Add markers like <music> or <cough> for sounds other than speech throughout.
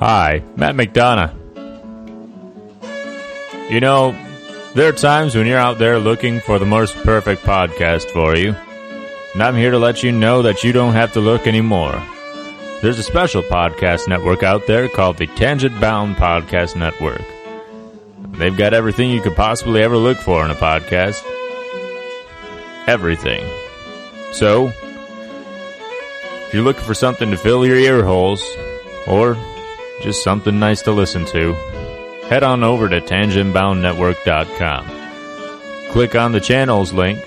Hi, Matt McDonough. You know, there are times when you're out there looking for the most perfect podcast for you, and I'm here to let you know that you don't have to look anymore. There's a special podcast network out there called the Tangent Bound Podcast Network. They've got everything you could possibly ever look for in a podcast. Everything. So, if you're looking for something to fill your ear holes, or just something nice to listen to, head on over to tangentboundnetwork.com. Click on the channels link,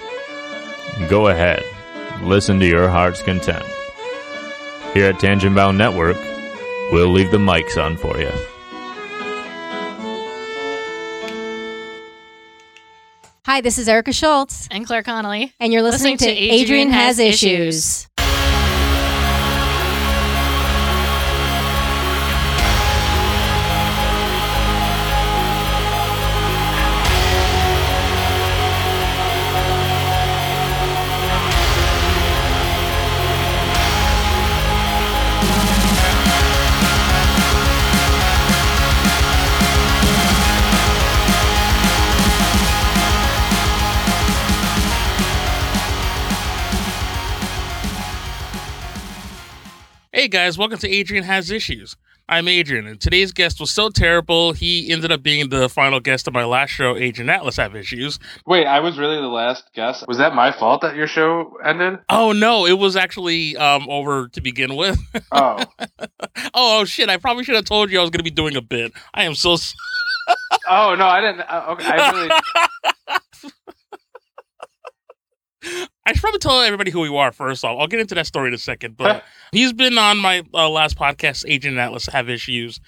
and go ahead. Listen to your heart's content. Here at Tangent Bound Network, we'll leave the mics on for you. Hi, this is Erica Schultz, and Claire Connolly. and you're listening, to, Adrian, Has Issues. Hey guys, welcome to Adrian Has Issues. I'm Adrian, and today's guest was so terrible, he ended up being the final guest of my last show, Adrian Atlas Have Issues. Wait, I was really the last guest. Was that my fault that your show ended? Oh no, it was actually um, over to begin with. Oh, <laughs> oh, oh shit, I probably should have told you I was going to be doing a bit. I am so. oh no, I didn't. Uh, okay, I really. <laughs> <laughs> I should probably tell everybody who you are first off. I'll get into that story in a second, but he's been on my uh, last podcast, Adrian Atlas Have Issues.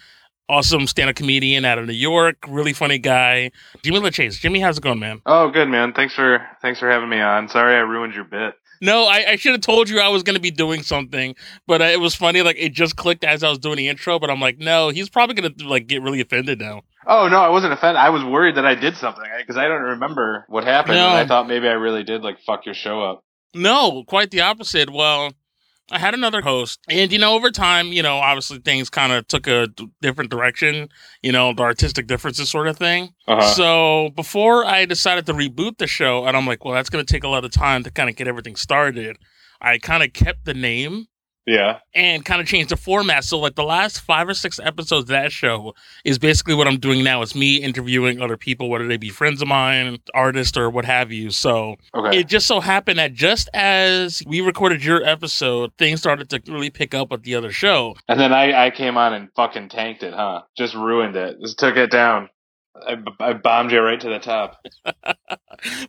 Awesome stand-up comedian out of New York, really funny guy. Jimmy LaChase. Jimmy, how's it going, man? Oh, good man. Thanks for thanks for having me on. Sorry I ruined your bit. No, I, I should have told you I was going to be doing something, but uh, it was funny. Like it just clicked as I was doing the intro, but I'm like, no, he's probably going to like get really offended now. Oh no, I wasn't offended. I was worried that I did something because I don't remember what happened, No. and I thought maybe I really did like fuck your show up. No, quite the opposite. Well, I had another host, and you know, over time, you know, obviously things kind of took a d- different direction. You know, the artistic differences, sort of thing. Uh-huh. So before I decided to reboot the show, and I'm like, well, that's going to take a lot of time to kind of get everything started. I kind of kept the name Yeah. and kind of changed the format. So like the last five or six episodes of that show is basically what I'm doing now. It's me interviewing other people, whether they be friends of mine, artists, or what have you. So Okay. it just so happened that just as we recorded your episode, things started to really pick up with the other show. and then I I came on and fucking tanked it, huh? Just ruined it. Just took it down. I, I bombed you right to the top. <laughs>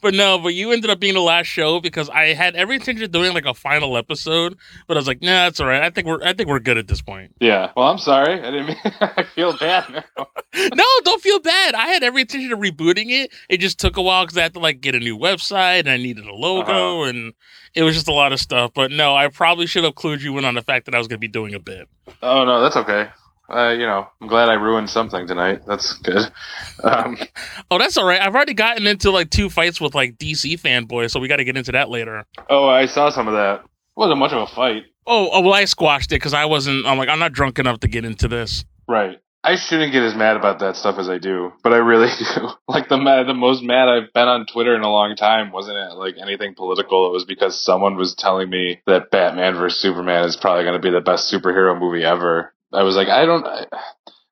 but no, but you ended up being the last show because I had every intention of doing like a final episode, but I was like, nah, that's all right. I think we're I think we're good at this point. Yeah. Well, I'm sorry. I didn't mean. <laughs> I feel bad now. <laughs> no, don't feel bad. I had every intention of rebooting it. It just took a while because I had to like get a new website and I needed a logo uh-huh. and it was just a lot of stuff. But no, I probably should have clued you in on the fact that I was going to be doing a bit. Oh no, that's okay. Uh, you know, I'm glad I ruined something tonight. That's good. Um, <laughs> Oh, that's all right. I've already gotten into like two fights with like DC fanboys, so we got to get into that later. oh, I saw some of that. wasn't much of a fight. Oh, oh well, I squashed it because I wasn't. I'm like, I'm not drunk enough to get into this. Right. I shouldn't get as mad about that stuff as I do, but I really <laughs> do. Like the mad, the most mad I've been on Twitter in a long time wasn't it like anything political. It was because someone was telling me that Batman vs Superman is probably going to be the best superhero movie ever. I was like, I don't. I,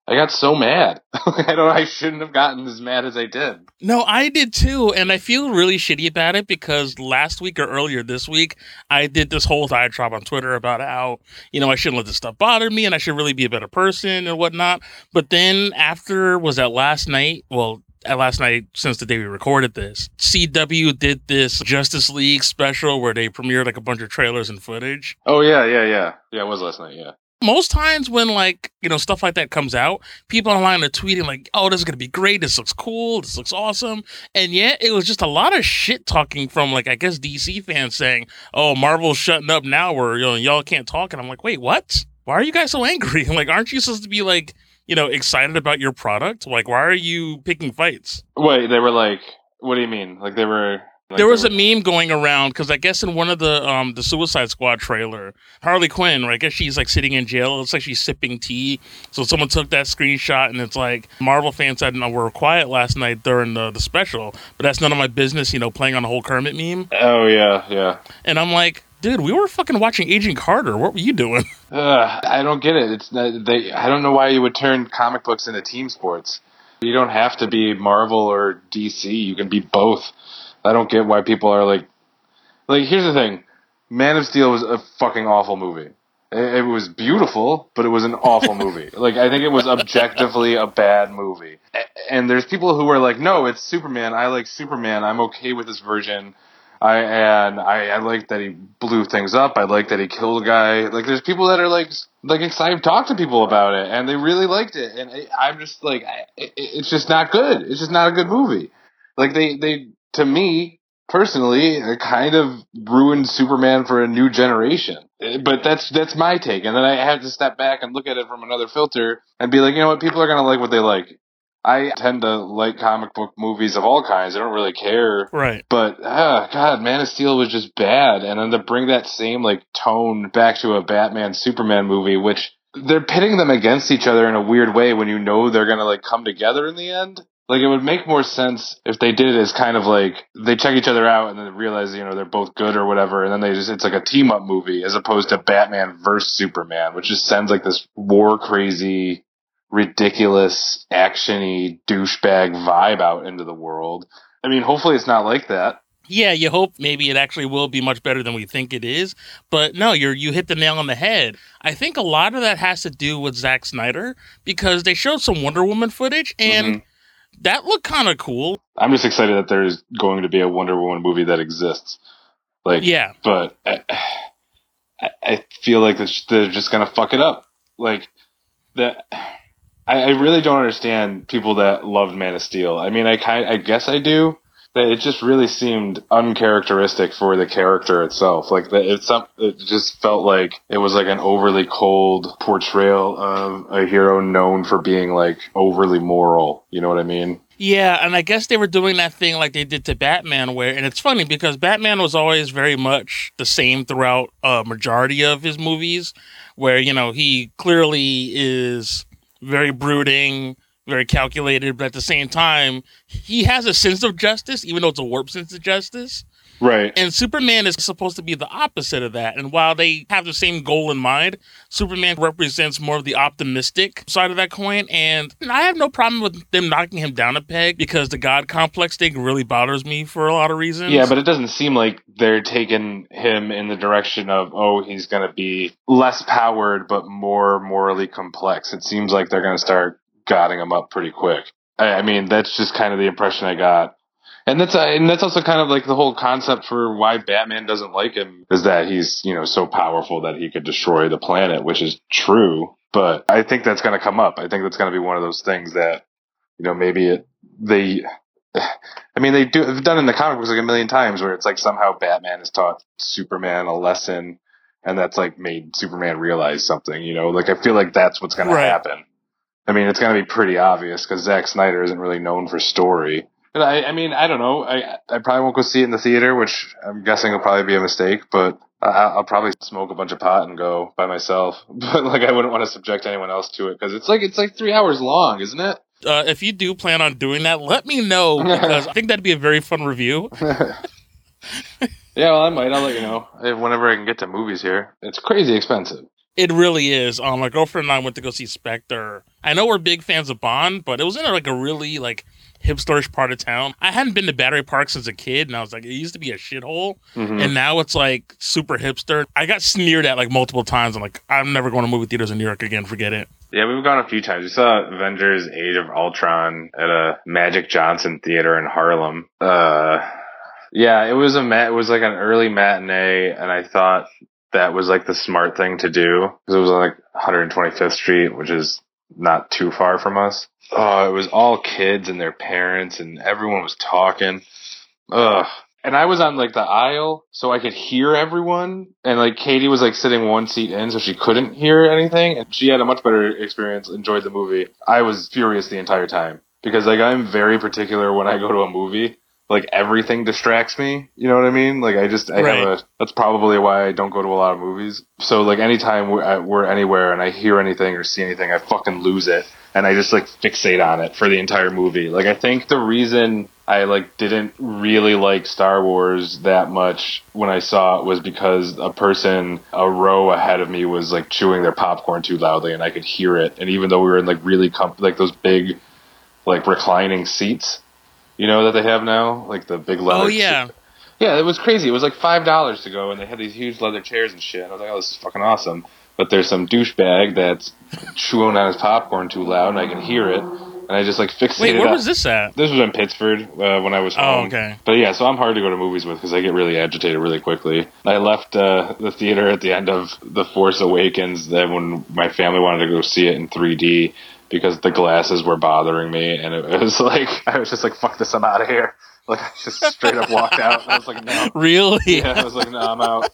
I got so mad. <laughs> I don't. I shouldn't have gotten as mad as I did. No, I did too, and I feel really shitty about it because last week or earlier this week, I did this whole diatribe on Twitter about how you know I shouldn't let this stuff bother me and I should really be a better person and whatnot. But then after was that last night? Well. At last night, since the day we recorded this, CW did this Justice League special where they premiered like a bunch of trailers and footage. Oh yeah, yeah, yeah, yeah. It was last night. Yeah. Most times when like you know stuff like that comes out people online are tweeting like oh this is gonna be great. This looks cool. This looks awesome. And yet it was just a lot of shit talking from like i guess dc fans saying oh marvel's shutting up now where you know y'all can't talk. And i'm like wait what? Why are you guys so angry? <laughs> Like aren't you supposed to be like you know excited about your product? Like why are you picking fights? Wait, they were like, what do you mean? Like they were Like, there was a meme going around because I guess in one of the um the Suicide Squad trailer, Harley Quinn, right? I guess she's like sitting in jail. It looks like she's sipping tea. So someone took that screenshot and it's like Marvel fans said, "No, we're quiet last night during the the special, but that's none of my business." You know, playing on the whole Kermit meme, Oh yeah, yeah. and I'm like, dude, we were fucking watching Agent Carter. What were you doing? Ugh, <laughs> I don't get it. It's not, they. I don't know why you would turn comic books into team sports. You don't have to be Marvel or DC. You can be both. I don't get why people are like. Like here's the thing, Man of Steel was a fucking awful movie. It, it was beautiful, but it was an awful <laughs> movie. Like I think it was objectively a bad movie. And there's people who are like, no, it's Superman. I like Superman. I'm okay with this version. I and I, I like that he blew things up. I like that he killed a guy. Like there's people that are like like excited to talk to people about it, and they really liked it. And I, I'm just like, I, it, it's just not good. It's just not a good movie. Like they they to me personally, it kind of ruined Superman for a new generation. Eh, But that's that's my take, and then I have to step back and look at it from another filter and be like, you know what, people are gonna like what they like. I tend to like comic book movies of all kinds. I don't really care Right. but ah, God, Man of Steel was just bad, and then to bring that same like tone back to a Batman Superman movie, which they're pitting them against each other in a weird way when you know they're gonna like come together in the end. Like it would make more sense if they did it as kind of like they check each other out and then realize you know they're both good or whatever, and then they just it's like a team up movie as opposed to Batman versus Superman, which just sends like this war crazy, ridiculous, actiony douchebag vibe out into the world. I mean, hopefully it's not like that. Yeah, you hope maybe it actually will be much better than we think it is. But no, you're you hit the nail on the head. I think a lot of that has to do with Zack Snyder because they showed some Wonder Woman footage and Mhm. That looked kind of cool. I'm just excited that there's going to be a Wonder Woman movie that exists. Like, Yeah. but I, I- I feel like they're just- they're just gonna fuck it up. Like that. I, I really don't understand people that loved Man of Steel. I mean, I kind, I guess I do. It just really seemed uncharacteristic for the character itself. Like it's some. It just felt like it was like an overly cold portrayal of a hero known for being like overly moral. You know what I mean? Yeah, and I guess they were doing that thing like they did to Batman, where and it's funny because Batman was always very much the same throughout a majority of his movies, where you know he clearly is very brooding, very calculated, but at the same time he has a sense of justice, even though it's a warped sense of justice. Right. And Superman is supposed to be the opposite of that. And while they have the same goal in mind, Superman represents more of the optimistic side of that coin. And I have no problem with them knocking him down a peg because the God complex thing really bothers me for a lot of reasons. Yeah, but it doesn't seem like they're taking him in the direction of, oh, he's going to be less powered but more morally complex. It seems like they're going to start godding him up pretty quick. I, I mean, that's just kind of the impression I got. And that's uh, and that's also kind of like the whole concept for why Batman doesn't like him is that he's you know so powerful that he could destroy the planet, which is true. But I think that's going to come up. I think that's going to be one of those things that you know maybe it they <sighs> I mean, they do. They've done it in the comic books like a million times, where it's like somehow Batman has taught Superman a lesson, and that's like made Superman realize something. You know, like I feel like that's what's going Right. to happen. I mean, it's going to be pretty obvious because Zack Snyder isn't really known for story. But I, I mean, I don't know. I, I probably won't go see it in the theater, which I'm guessing will probably be a mistake. But I, I'll probably smoke a bunch of pot and go by myself. <laughs> But like, I wouldn't want to subject anyone else to it because it's like it's like three hours long, isn't it? uh, if you do plan on doing that, let me know <laughs> because I think that'd be a very fun review. <laughs> yeah, well, I might. I'll let you know whenever I can get to movies here. It's crazy expensive. It really is. Um, my girlfriend and I went to go see Spectre. I know we're big fans of Bond, but it was in like a really like hipsterish part of town. I hadn't been to Battery Park since a kid, and I was like, it used to be a shithole, Mhm. and now it's like super hipster. I got sneered at like multiple times. I'm like, I'm never going to movie theaters in New York again. Forget it. Yeah, we've gone a few times. We saw Avengers: Age of Ultron at a Magic Johnson theater in Harlem. Uh, yeah, it was a mat. It was like an early matinee, and I thought that was like the smart thing to do because it was like 125th Street, which is not too far from us. Oh, it was all kids and their parents, and everyone was talking. Ugh. And I was on like the aisle, so I could hear everyone. And like Katie was like sitting one seat in, so she couldn't hear anything. And she had a much better experience, enjoyed the movie. I was furious the entire time because like I'm very particular when I go to a movie like everything distracts me. You know what I mean? Like I just I Right. have a that's probably why I don't go to a lot of movies. So like anytime we're, we're anywhere and I hear anything or see anything, I fucking lose it and I just like fixate on it for the entire movie. Like I think the reason I like didn't really like Star Wars that much when I saw it was because a person a row ahead of me was like chewing their popcorn too loudly and I could hear it. And even though we were in like really com- like those big like reclining seats, you know that they have now, like the big leather. Oh yeah. Yeah, it was crazy. It was like five dollars to go, and they had these huge leather chairs and shit. And I was like, "Oh, this is fucking awesome." But there's some douchebag that's chewing on his popcorn too loud, and I can hear it. And I just like fixated. Wait, where on- was this at? This was in Pittsburgh uh, when I was Oh, home. okay. But yeah, so I'm hard to go to movies with because I get really agitated really quickly. I left uh, the theater at the end of The Force Awakens then when my family wanted to go see it in 3D because the glasses were bothering me, and it <laughs> was like I was just like, "Fuck this, I'm out of here." <laughs> Like I just straight up walked out. I was like, "No." <laughs> Really? Yeah, I was like, "No, I'm out."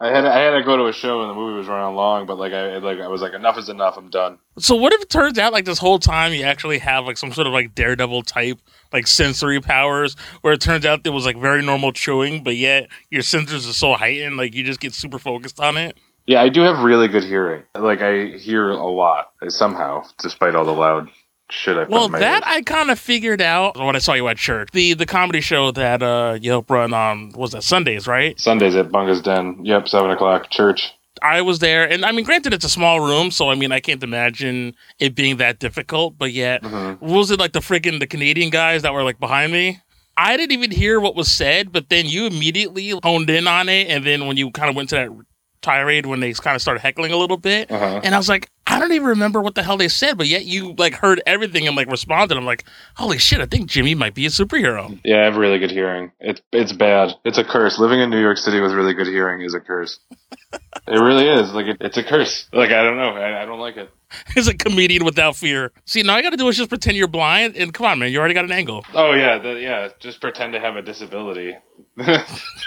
I had I had to go to a show and the movie was running long, but like I like I was like, "Enough is enough. I'm done." So what if it turns out like this whole time you actually have like some sort of like daredevil type like sensory powers where it turns out there was like very normal chewing, but yet your senses are so heightened, like you just get super focused on it. Yeah, I do have really good hearing. Like I hear a lot somehow, despite all the loud shit I put Well, in my that ears. I kind of figured out when I saw you at church. The the comedy show that uh you help run on was that Sundays, right? Sundays at Bunga's Den. Yep, seven o'clock church. I was there, and I mean, granted, it's a small room, so I mean, I can't imagine it being that difficult. But yet, Mhm. was it like the freaking the Canadian guys that were like behind me? I didn't even hear what was said, but then you immediately honed in on it, and then when you kind of went to that tirade when they kind of started heckling a little bit, Uh-huh. and I was like, I don't even remember what the hell they said, but yet you like heard everything and like responded. I'm like, holy shit, I think Jimmy might be a superhero. Yeah, I have really good hearing. It's it's bad. It's a curse. Living in New York City with really good hearing is a curse. it really is. Like it, it's a curse. Like I don't know. I, I don't like it. <laughs> He's a comedian without fear. See, now I got to do is just pretend you're blind, and come on, man, you already got an angle. Oh yeah, the, yeah. Just pretend to have a disability. <laughs> that,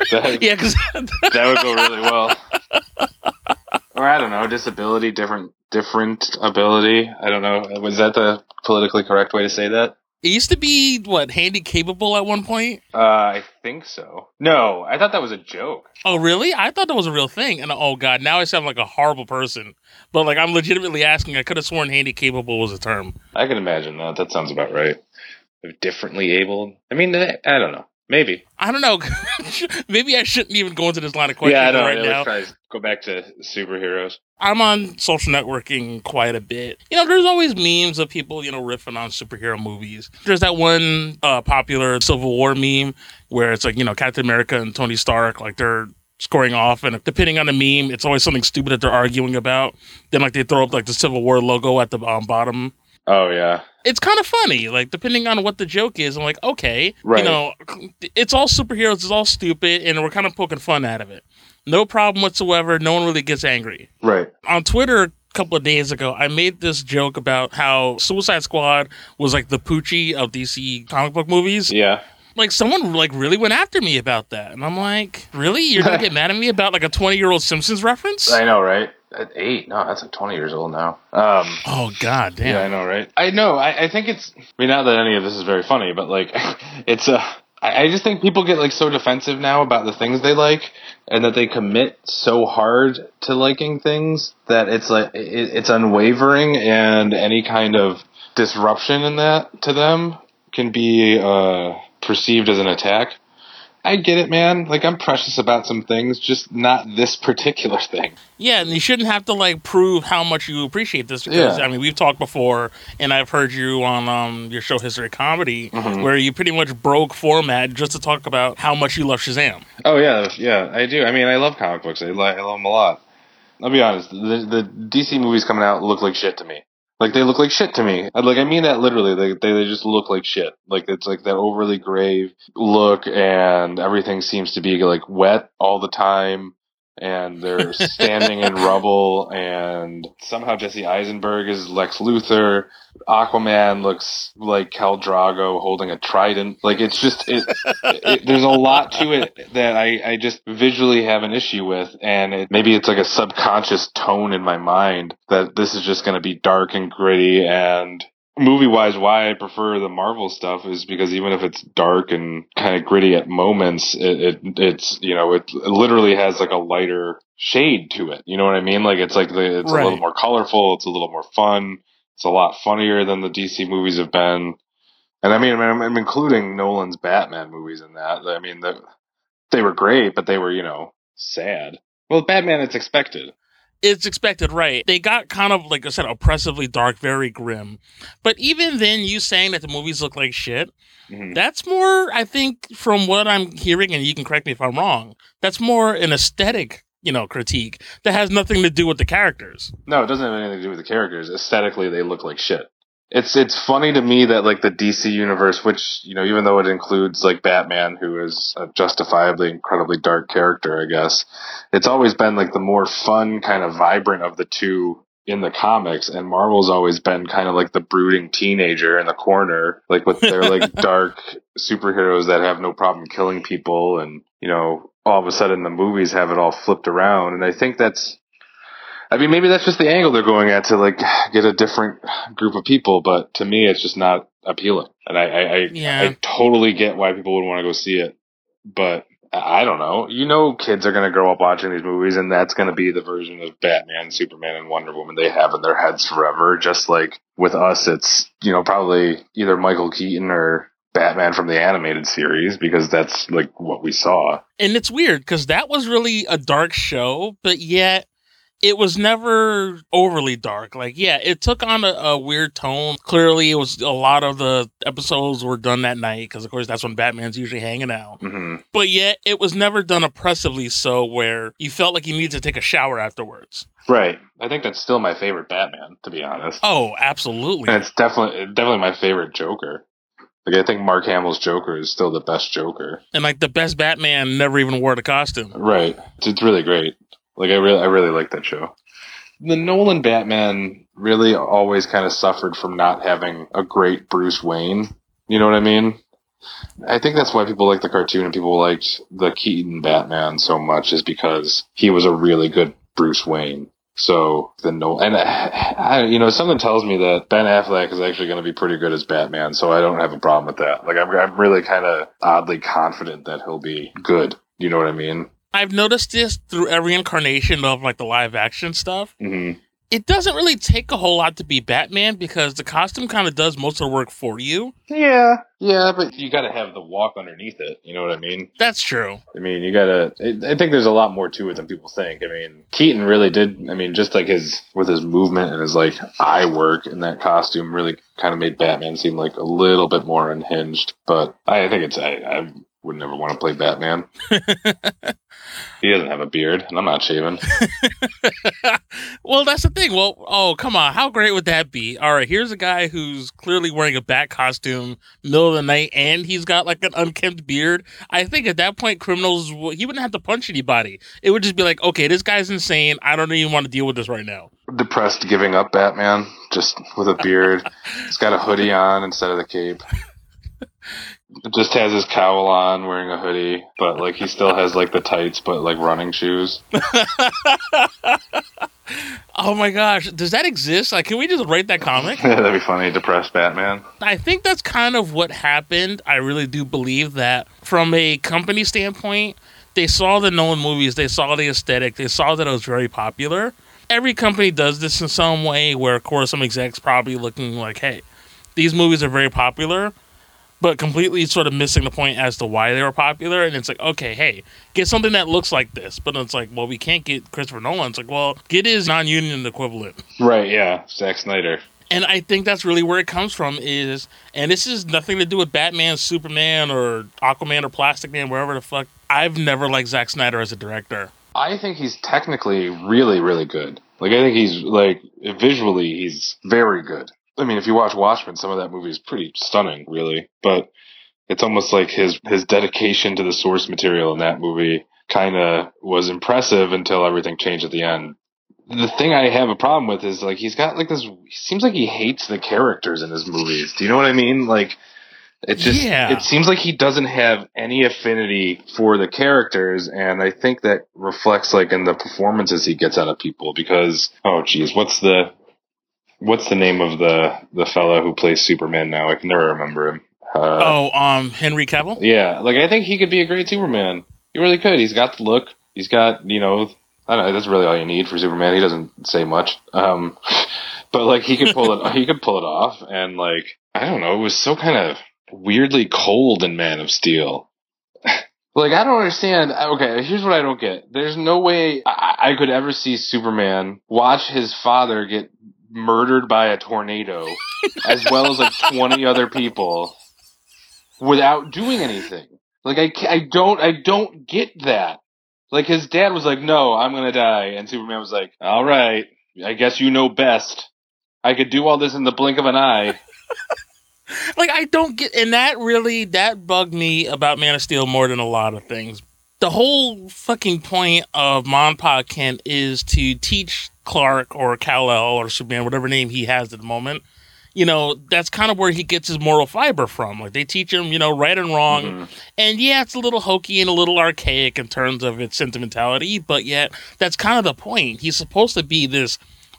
<laughs> Yeah, because that would go really well. or I don't know, disability, different different ability. I don't know. Was that the politically correct way to say that? It used to be what handy capable at one point. Uh, I think so. No, I thought that was a joke. Oh, really? I thought that was a real thing. And oh god, now I sound like a horrible person. But like, I'm legitimately asking. I could have sworn handy capable was a term. I can imagine that. That sounds about right. Differently abled. I mean, I I don't know. Maybe. I don't know. <laughs> Maybe I shouldn't even go into this line of questioning yeah, I don't right now. Go back to superheroes. I'm on social networking quite a bit. You know, there's always memes of people, you know, riffing on superhero movies. There's that one uh, popular Civil War meme where it's like, you know, Captain America and Tony Stark, like they're scoring off, and depending on the meme, it's always something stupid that they're arguing about. Then, like, they throw up like the Civil War logo at the um, bottom. Oh yeah. It's kind of funny, like depending on what the joke is. I'm like, okay, Right. you know, it's all superheroes, it's all stupid, and we're kind of poking fun out of it. No problem whatsoever. No one really gets angry Right. on Twitter a couple of days ago, I made this joke about how Suicide Squad was like the Poochie of DC comic book movies. Yeah. Like someone like really went after me about that, and I'm like, really? You're gonna get <laughs> mad at me about like a 20 year old Simpsons reference? I know, right? At eight? No, that's like twenty years old now. Um. Oh god damn! Yeah, I know, right? I know. I, I think it's. I mean, not that any of this is very funny, but like, <laughs> it's Uh, I I just think people get like so defensive now about the things they like, and that they commit so hard to liking things that it's like it, it's unwavering, and any kind of disruption in that to them can be uh, perceived as an attack. I get it, man. Like I'm precious about some things, just not this particular thing. Yeah, and you shouldn't have to like prove how much you appreciate this because Yeah. I mean we've talked before, and I've heard you on um, your show History of Comedy Mhm. where you pretty much broke format just to talk about how much you love Shazam. Oh yeah, yeah, I do. I mean, I love comic books. I, li- I love them a lot. I'll be honest. The, the DC movies coming out look like shit to me. Like they look like shit to me. Like I mean that literally. They, they they just look like shit. Like it's like that overly grave look, and everything seems to be like wet all the time. And they're <laughs> standing in rubble, and somehow Jesse Eisenberg is Lex Luthor. Aquaman looks like Khal Drogo holding a trident. Like it's just it, it, there's a lot to it that I, I just visually have an issue with, and it, maybe it's like a subconscious tone in my mind that this is just going to be dark and gritty and movie wise, why I prefer the Marvel stuff is because even if it's dark and kind of gritty at moments, it, it it's you know it literally has like a lighter shade to it. You know what I mean? Like it's like the, it's Right. a little more colorful. It's a little more fun. It's a lot funnier than the DC movies have been. And I mean, I'm, I'm including Nolan's Batman movies in that. I mean, the, they were great, but they were you know sad. Well, Batman, it's expected. It's expected, right? They got kind of like I said, oppressively dark, very grim. But even then, you saying that the movies look like shit, Mhm. that's more, I think, from what I'm hearing, and you can correct me if I'm wrong. That's more an aesthetic, you know, critique that has nothing to do with the characters. No, it doesn't have anything to do with the characters. Aesthetically, they look like shit. It's it's funny to me that like the DC universe, which you know, even though it includes like Batman, who is a justifiably incredibly dark character, I guess, it's always been like the more fun, kind of vibrant of the two in the comics, and Marvel's always been kind of like the brooding teenager in the corner, like with their like <laughs> dark superheroes that have no problem killing people, and you know, all of a sudden the movies have it all flipped around, and I think that's I mean, maybe that's just the angle they're going at to like get a different group of people, but to me, it's just not appealing. And I, I, I, Yeah. I totally get why people would want to go see it, but I I don't know. You know, kids are going to grow up watching these movies, and that's going to be the version of Batman, Superman, and Wonder Woman they have in their heads forever. Just like with us, it's you know probably either Michael Keaton or Batman from the animated series because that's like what we saw. And it's weird because that was really a dark show, but yet it was never overly dark. Like, yeah, it took on a, a weird tone. Clearly, it was a lot of the episodes were done that night because, of course, that's when Batman's usually hanging out. hmm But yet, it was never done oppressively so where you felt like you needed to take a shower afterwards. Right. I think that's still my favorite Batman, to be honest. Oh, absolutely. And it's definitely definitely my favorite Joker. Like I think Mark Hamill's Joker is still the best Joker. And like the best Batman never even wore the costume. Right. It's, it's really great. Like I really I really like that show. The Nolan Batman really always kind of suffered from not having a great Bruce Wayne. You know what I mean? I think that's why people like the cartoon and people liked the Keaton Batman so much is because he was a really good Bruce Wayne. So the no, and I, I, you know, something tells me that Ben Affleck is actually going to be pretty good as Batman. So I don't have a problem with that. Like I'm, I'm really kind of oddly confident that he'll be good. You know what I mean? I've noticed this through every incarnation of like the live action stuff. hmm It doesn't really take a whole lot to be Batman because the costume kind of does most of the work for you. Yeah, yeah, but you got to have the walk underneath it. You know what I mean? That's true. I mean, you got to. I think there's a lot more to it than people think. I mean, Keaton really did. I mean, just like his with his movement and his like eye work in that costume, really kind of made Batman seem like a little bit more unhinged. But I, I think it's. I, I would never want to play Batman. <laughs> he doesn't have a beard, and I'm not shaving. <laughs> well, that's the thing. Well, oh, come on. How great would that be? All right, here's a guy who's clearly wearing a bat costume, middle of the night, and he's got like an unkempt beard. I think at that point, criminals, he wouldn't have to punch anybody. It would just be like, okay, this guy's insane. I don't even want to deal with this right now. Depressed, giving up Batman, just with a beard. <laughs> He's got a hoodie on instead of the cape. <laughs> Just has his cowl on, wearing a hoodie, but like he still has like the tights, but like running shoes. <laughs> Oh my gosh, does that exist? Like, can we just write that comic? Yeah, <laughs> That'd be funny. Depressed Batman. I think that's kind of what happened. I really do believe that from a company standpoint, they saw the Nolan movies, they saw the aesthetic, they saw that it was very popular. Every company does this in some way where, of course, some execs probably looking like, hey, these movies are very popular, but completely sort of missing the point as to why they were popular. And it's like, okay, hey, get something that looks like this. But it's like, well, we can't get Christopher Nolan. It's like, well, get his non union equivalent. Right? Yeah, Zack Snyder. And I think that's really where it comes from is, and this is nothing to do with Batman, Superman, or Aquaman, or Plastic Man, wherever the fuck. I've never liked Zack Snyder as a director. I think he's technically really, really good. Like I think he's like visually, he's very good. I mean, if you watch Watchmen, some of that movie is pretty stunning, really. But it's almost like his his dedication to the source material in that movie kind of was impressive until everything changed at the end. The thing I have a problem with is like he's got like this. Seems like he hates the characters in his movies. Do you know what I mean? Like it just Yeah. it seems like he doesn't have any affinity for the characters, and I think that reflects like in the performances he gets out of people. Because oh geez, what's the what's the name of the the fella who plays Superman now? I can never remember him. Uh, oh, um, Henry Cavill. Yeah, like I think he could be a great Superman. He really could. He's got the look. He's got you know. I don't know. That's really all you need for Superman. He doesn't say much. Um, <laughs> but like he could pull it. he could pull it off. And like I don't know. It was so kind of weirdly cold in Man of Steel. <laughs> like I don't understand. Okay, here's what I don't get. There's no way I, I could ever see Superman watch his father get murdered by a tornado, as well as like 20 other people, without doing anything. Like I, I don't, I don't get that. Like his dad was like, "No, I'm gonna die," and Superman was like, "All right, I guess you know best. I could do all this in the blink of an eye." <laughs> like I don't get, and that really that bugged me about Man of Steel more than a lot of things. The whole fucking point of Monpa Kent is to teach Clark or Kal El or Superman, whatever name he has at the moment, you know, that's kind of where he gets his moral fiber from. Like they teach him, you know, right and wrong. Mm-hmm. And yeah, it's a little hokey and a little archaic in terms of its sentimentality, but yet that's kind of the point. He's supposed to be this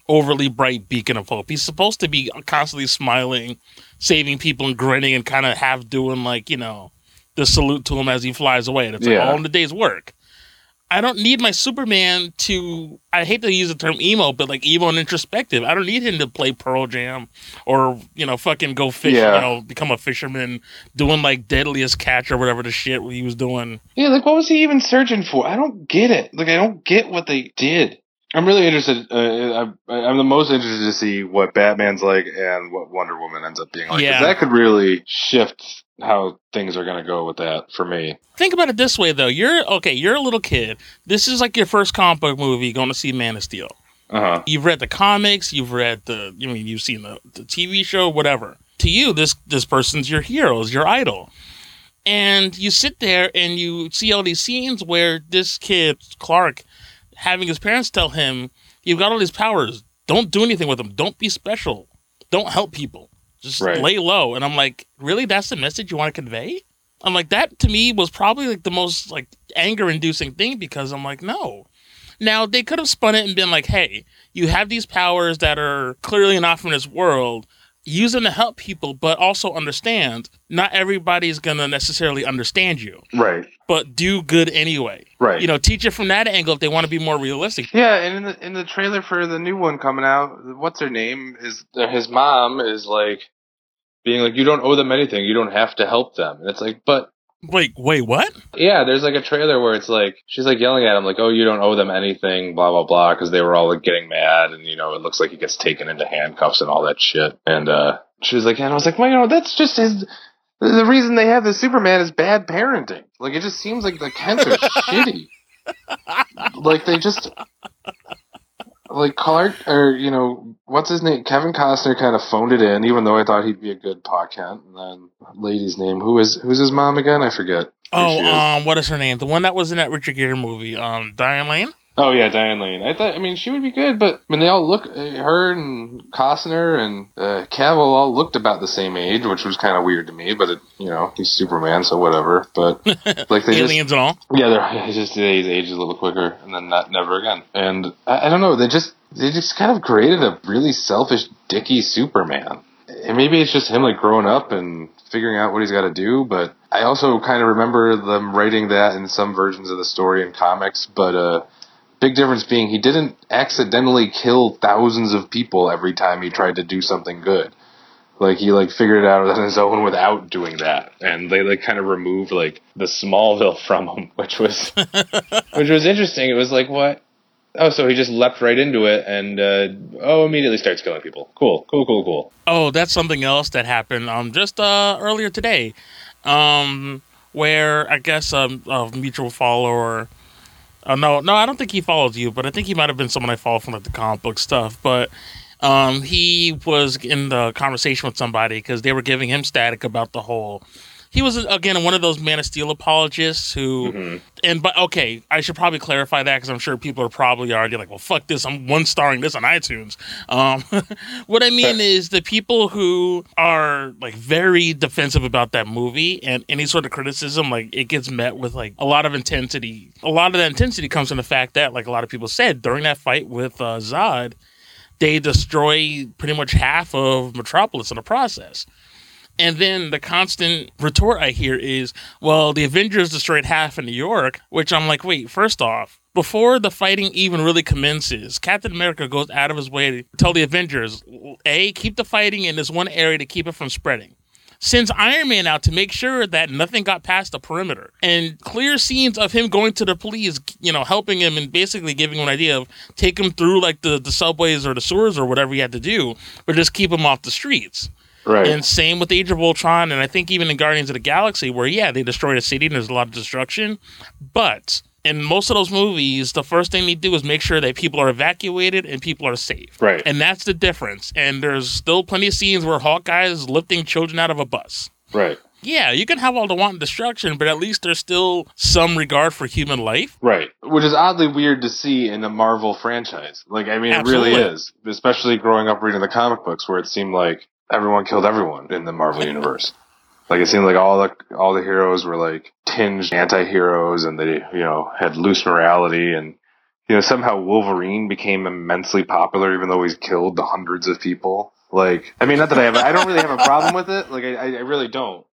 overly bright beacon of hope. He's supposed to be constantly smiling, saving people and grinning and kind of half doing like, you know, the salute to him as he flies away. And it's yeah. like all in the day's work. I don't need my Superman to. I hate to use the term emo, but like emo and introspective. I don't need him to play Pearl Jam or you know fucking go fish. Yeah. You know, become a fisherman, doing like Deadliest Catch or whatever the shit he was doing. Yeah, like what was he even searching for? I don't get it. Like I don't get what they did. I'm really interested. Uh, I'm, I'm the most interested to see what Batman's like and what Wonder Woman ends up being like. Yeah. That could really shift how things are going to go with that for me. Think about it this way, though. You're okay. You're a little kid. This is like your first comic book movie. Going to see Man of Steel. Uh-huh. You've read the comics. You've read the. You I mean you've seen the, the TV show, whatever. To you, this this person's your hero, is your idol, and you sit there and you see all these scenes where this kid Clark, having his parents tell him, "You've got all these powers. Don't do anything with them. Don't be special. Don't help people." Just right. lay low. And I'm like, really? That's the message you want to convey? I'm like, that to me was probably like the most like anger inducing thing because I'm like, no. Now they could have spun it and been like, hey, you have these powers that are clearly not from this world. Use them to help people, but also understand not everybody's gonna necessarily understand you. Right. But do good anyway. Right. You know, teach it from that angle if they want to be more realistic. Yeah, and in the in the trailer for the new one coming out, what's her name? Is uh, his mom is like being like, You don't owe them anything, you don't have to help them. And it's like, but Wait, wait, what? Yeah, there's like a trailer where it's like she's like yelling at him like, "Oh, you don't owe them anything," blah blah blah, because they were all like getting mad, and you know it looks like he gets taken into handcuffs and all that shit. And uh she was like, and I was like, well, you know, that's just his. The reason they have the Superman is bad parenting. Like it just seems like the Kents are <laughs> shitty. Like they just like Clark or you know what's his name? Kevin Costner kind of phoned it in, even though I thought he'd be a good Pa And then lady's name, who is who's his mom again? I forget. Oh, um, what is her name? The one that was in that Richard Gere movie, um, Diane Lane. Oh yeah, Diane Lane. I thought. I mean, she would be good, but I mean, they all look. Her and Costner and uh, Cavill all looked about the same age, which was kind of weird to me. But it, you know, he's Superman, so whatever. But <laughs> like they aliens just, and all. Yeah, they're <laughs> just they age a little quicker, and then not never again. And I, I don't know. They just they just kind of created a really selfish, dicky Superman. And maybe it's just him like growing up and figuring out what he's got to do. But I also kind of remember them writing that in some versions of the story in comics, but. uh Big difference being he didn't accidentally kill thousands of people every time he tried to do something good. Like he like figured it out on his own without doing that, and they like kind of removed like the Smallville <laughs> from him, which was <laughs> which was interesting. It was like what? Oh, so he just leapt right into it and uh, oh, immediately starts killing people. Cool, cool, cool, cool. Oh, that's something else that happened um just uh earlier today, um where I guess um, a mutual follower Oh no, no, I don't think he follows you, but I think he might have been someone I follow from like the comic book stuff. But um, he was in the conversation with somebody because they were giving him static about the whole he was again one of those Man of Steel apologists who, mm-hmm. and but okay, I should probably clarify that because I'm sure people are probably already like, well, fuck this, I'm one starring this on iTunes. Um, <laughs> what I mean is the people who are like very defensive about that movie and any sort of criticism, like it gets met with like a lot of intensity. A lot of that intensity comes from the fact that, like a lot of people said during that fight with uh, Zod they destroy pretty much half of Metropolis in the process. And then the constant retort I hear is, well, the Avengers destroyed half of New York, which I'm like, wait, first off, before the fighting even really commences, Captain America goes out of his way to tell the Avengers, A, keep the fighting in this one area to keep it from spreading. Sends Iron Man out to make sure that nothing got past the perimeter. And clear scenes of him going to the police, you know, helping him and basically giving him an idea of take him through like the, the subways or the sewers or whatever he had to do, but just keep him off the streets. Right. And same with Age of Ultron, and I think even in Guardians of the Galaxy, where yeah, they destroyed a city and there's a lot of destruction, but in most of those movies, the first thing they do is make sure that people are evacuated and people are safe. Right. And that's the difference. And there's still plenty of scenes where Hawkeye is lifting children out of a bus. right. Yeah, you can have all the wanton destruction, but at least there's still some regard for human life. Right. Which is oddly weird to see in the Marvel franchise. Like, I mean, it really is. Especially growing up reading the comic books where it seemed like everyone killed everyone in the Marvel universe. Like, it seemed like all the, all the heroes were like tinged anti-heroes and they, you know, had loose morality and, you know, somehow Wolverine became immensely popular even though he's killed hundreds of people. Like, I mean, not that I have, I don't really have a problem with it. Like, I I really don't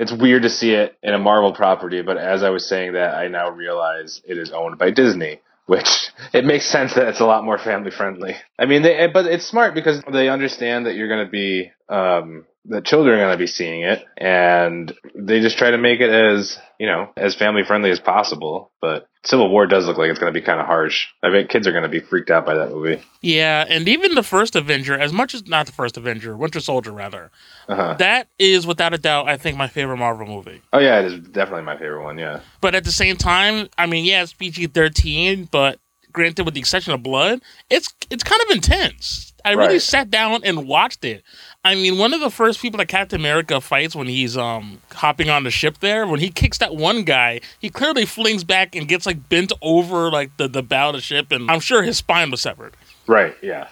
it's weird to see it in a Marvel property, but as I was saying that, I now realize it is owned by Disney, which <laughs> it makes sense that it's a lot more family friendly. I mean, they, but it's smart because they understand that you're going to be, um, that children are going to be seeing it, and they just try to make it as, you know, as family friendly as possible. But Civil War does look like it's going to be kind of harsh. I bet kids are going to be freaked out by that movie. Yeah, and even the first Avenger, as much as not the first Avenger, Winter Soldier rather, Uh-huh. that is without a doubt, I think, my favorite Marvel movie. Oh yeah, it is definitely my favorite one. Yeah. But at the same time, I mean, yeah, it's PG thirteen, but granted, with the exception of blood, it's it's kind of intense. I really Right. sat down and watched it. I mean, one of the first people that Captain America fights when he's um hopping on the ship there, when he kicks that one guy, he clearly flings back and gets like bent over like the, the bow of the ship, and I'm sure his spine was severed. Right. Yeah.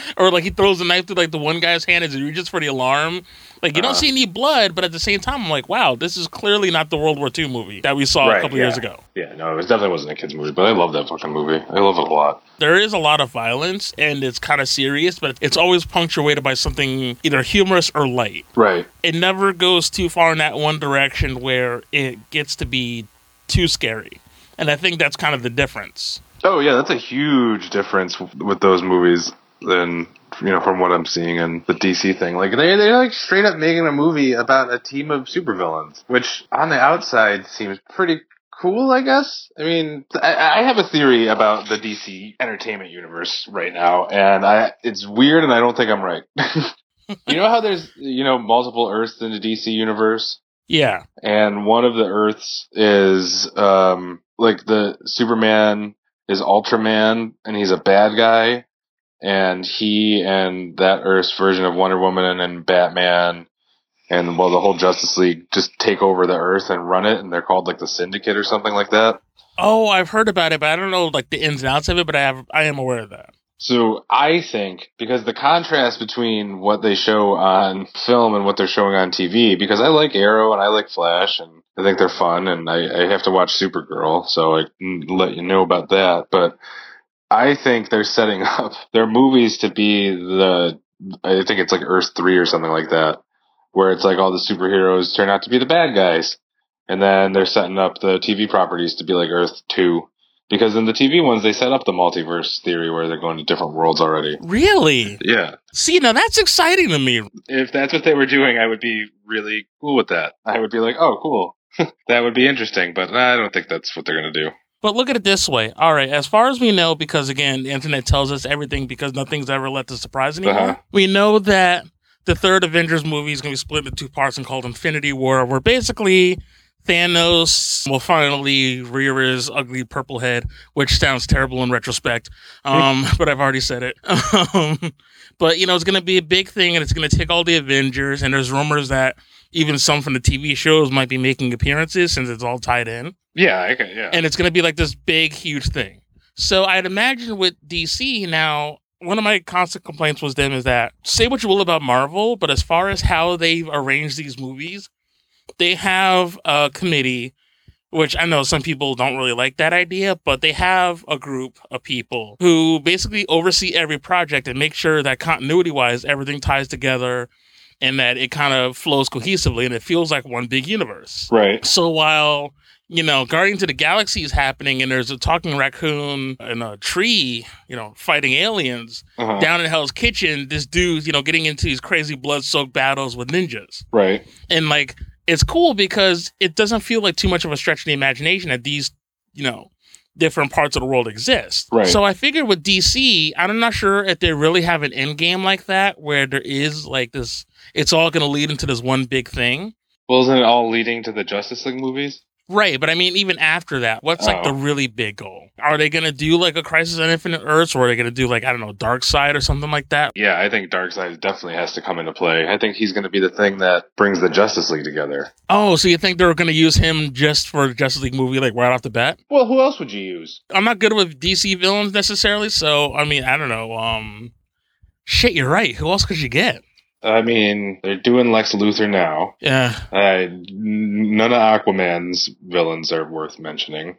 <laughs> Or like he throws a knife through like the one guy's hand as he reaches for the alarm. Like you don't Uh-huh. see any blood, but at the same time, I'm like, wow, this is clearly not the World War II movie that we saw a couple yeah. years ago. Yeah. No, it was definitely wasn't a kids movie, but I love that fucking movie. I love it a lot. there is a lot of violence and it's kind of serious, but it's always punctuated by something either humorous or light. Right. It never goes too far in that one direction where it gets to be too scary. And I think that's kind of the difference. Oh yeah, that's a huge difference with those movies than you know from what I'm seeing in the DC thing. Like they they're like straight up making a movie about a team of supervillains, which on the outside seems pretty cool. I guess. I mean, I, I have a theory about the DC entertainment universe right now, and I it's weird, and I don't think I'm right. <laughs> you know how there's you know multiple Earths in the DC universe Yeah. and one of the Earths is um like the Superman is Ultraman and he's a bad guy and he and that Earth's version of Wonder Woman and Batman and well the whole Justice League just take over the Earth and run it and they're called like the Syndicate or something like that. Oh, I've heard about it, but I don't know like the ins and outs of it, but I have I am aware of that. So I think because the contrast between what they show on film and what they're showing on TV, because I like Arrow and I like Flash and I think they're fun and I, I have to watch Supergirl, so I let you know about that. But I think they're setting <laughs> up their movies to be the I think it's like Earth three or something like that, where it's like all the superheroes turn out to be the bad guys. And then they're setting up the TV properties to be like Earth two. Because in the TV ones, they set up the multiverse theory where they're going to different worlds already. Really? Yeah. See, now that's exciting to me. If that's what they were doing, I would be really cool with that. I would be like, oh, cool. <laughs> that would be interesting, but I don't think that's what they're going to do. But look at it this way. All right, as far as we know, because again, the internet tells us everything because nothing's ever let us surprise anymore. Uh-huh. We know that the third Avengers movie is going to be split into two parts and called Infinity War, where basically Thanos will finally rear his ugly purple head, which sounds terrible in retrospect. <laughs> Um, but I've already said it. <laughs> Um, but you know, it's going to be a big thing, and it's going to take all the Avengers. And there's rumors that even some from the TV shows might be making appearances since it's all tied in Yeah, can, yeah. and it's going to be like this big, huge thing. So I'd imagine with DC now, one of my constant complaints was them is that say what you will about Marvel, but as far as how they've arranged these movies, they have a committee which I know some people don't really like that idea, but they have a group of people who basically oversee every project and make sure that continuity wise everything ties together and that it kind of flows cohesively and it feels like one big universe. Right. So while you know, Guardians of the Galaxy is happening, and there's a talking raccoon in a tree, you know, fighting aliens. Uh-huh. Down in Hell's Kitchen, this dude's, you know, getting into these crazy blood soaked battles with ninjas. Right. And like, it's cool because it doesn't feel like too much of a stretch in the imagination that these, you know, different parts of the world exist. Right. So I figured with DC, I'm not sure if they really have an end game like that where there is like this, it's all going to lead into this one big thing. Well, isn't it all leading to the Justice League movies? Right, but I mean, even after that, what's like Oh. the really big goal? Are they gonna do like a Crisis on Infinite Earths, or are they gonna do like I don't know, Darkseid or something like that? Yeah, I think Darkseid definitely has to come into play. I think he's going to be the thing that brings the Justice League together. Oh, so you think they're gonna use him just for the Justice League movie, like right off the bat? Well, who else would you use? I'm not good with DC villains necessarily, so I mean, I don't know. Um, shit, you're right. Who else could you get? I mean, they're doing Lex Luthor now. Yeah, Uh, none of Aquaman's villains are worth mentioning.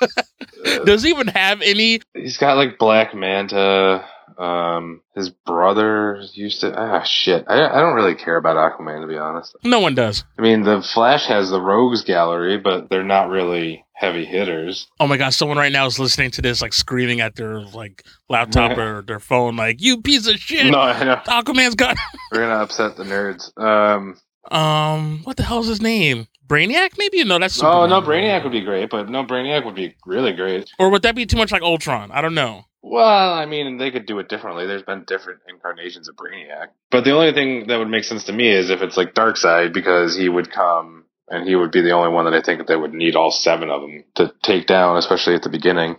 <laughs> does he even have any? He's got like Black Manta. Um, his brother used to. Ah, shit. I, I don't really care about Aquaman to be honest. No one does. I mean, the Flash has the Rogues Gallery, but they're not really heavy hitters. Oh my god! someone right now is listening to this, like screaming at their like laptop <laughs> or their phone, like "You piece of shit!" No, I know. Aquaman's got We're gonna upset the nerds. Um, <laughs> Um, what the hell's his name? Brainiac? Maybe no, that's oh Superman. no, Brainiac would be great, but no, Brainiac would be really great. Or would that be too much like Ultron? I don't know. Well, I mean, they could do it differently. There's been different incarnations of Brainiac. But the only thing that would make sense to me is if it's like Darkseid, because he would come and he would be the only one that I think that they would need all seven of them to take down, especially at the beginning.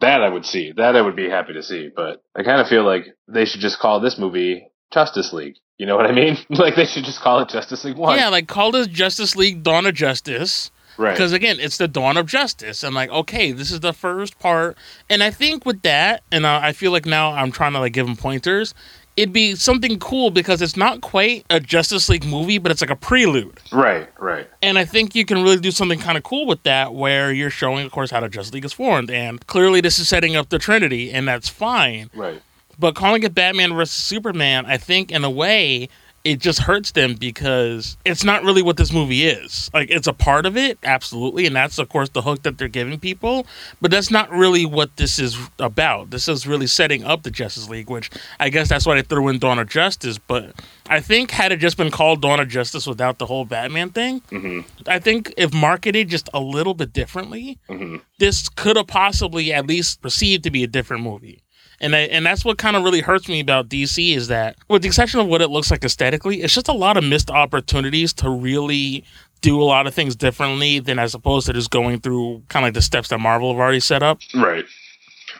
That I would see. That I would be happy to see. But I kind of feel like they should just call this movie Justice League. You know what I mean? <laughs> like they should just call it Justice League One. Yeah, like call this Justice League Dawn of Justice. right. Because again, it's the dawn of justice. And like, okay, this is the first part. And I think with that, and uh, I feel like now I'm trying to like give them pointers. It'd be something cool because it's not quite a Justice League movie, but it's like a prelude. Right. Right. And I think you can really do something kind of cool with that, where you're showing, of course, how the Justice League is formed. And clearly, this is setting up the Trinity, and that's fine. Right. But calling it Batman versus Superman, I think in a way it just hurts them because it's not really what this movie is. Like it's a part of it, absolutely, and that's of course the hook that they're giving people, but that's not really what this is about. This is really setting up the Justice League, which I guess that's why they threw in Dawn of Justice, but I think had it just been called Dawn of Justice without the whole Batman thing, hmm I think if marketed just a little bit differently, hmm this could have possibly at least perceived to be a different movie. And I, and that's what kind of really hurts me about DC is that, with the exception of what it looks like aesthetically, it's just a lot of missed opportunities to really do a lot of things differently than as opposed to just going through kind of like the steps that Marvel have already set up. Right.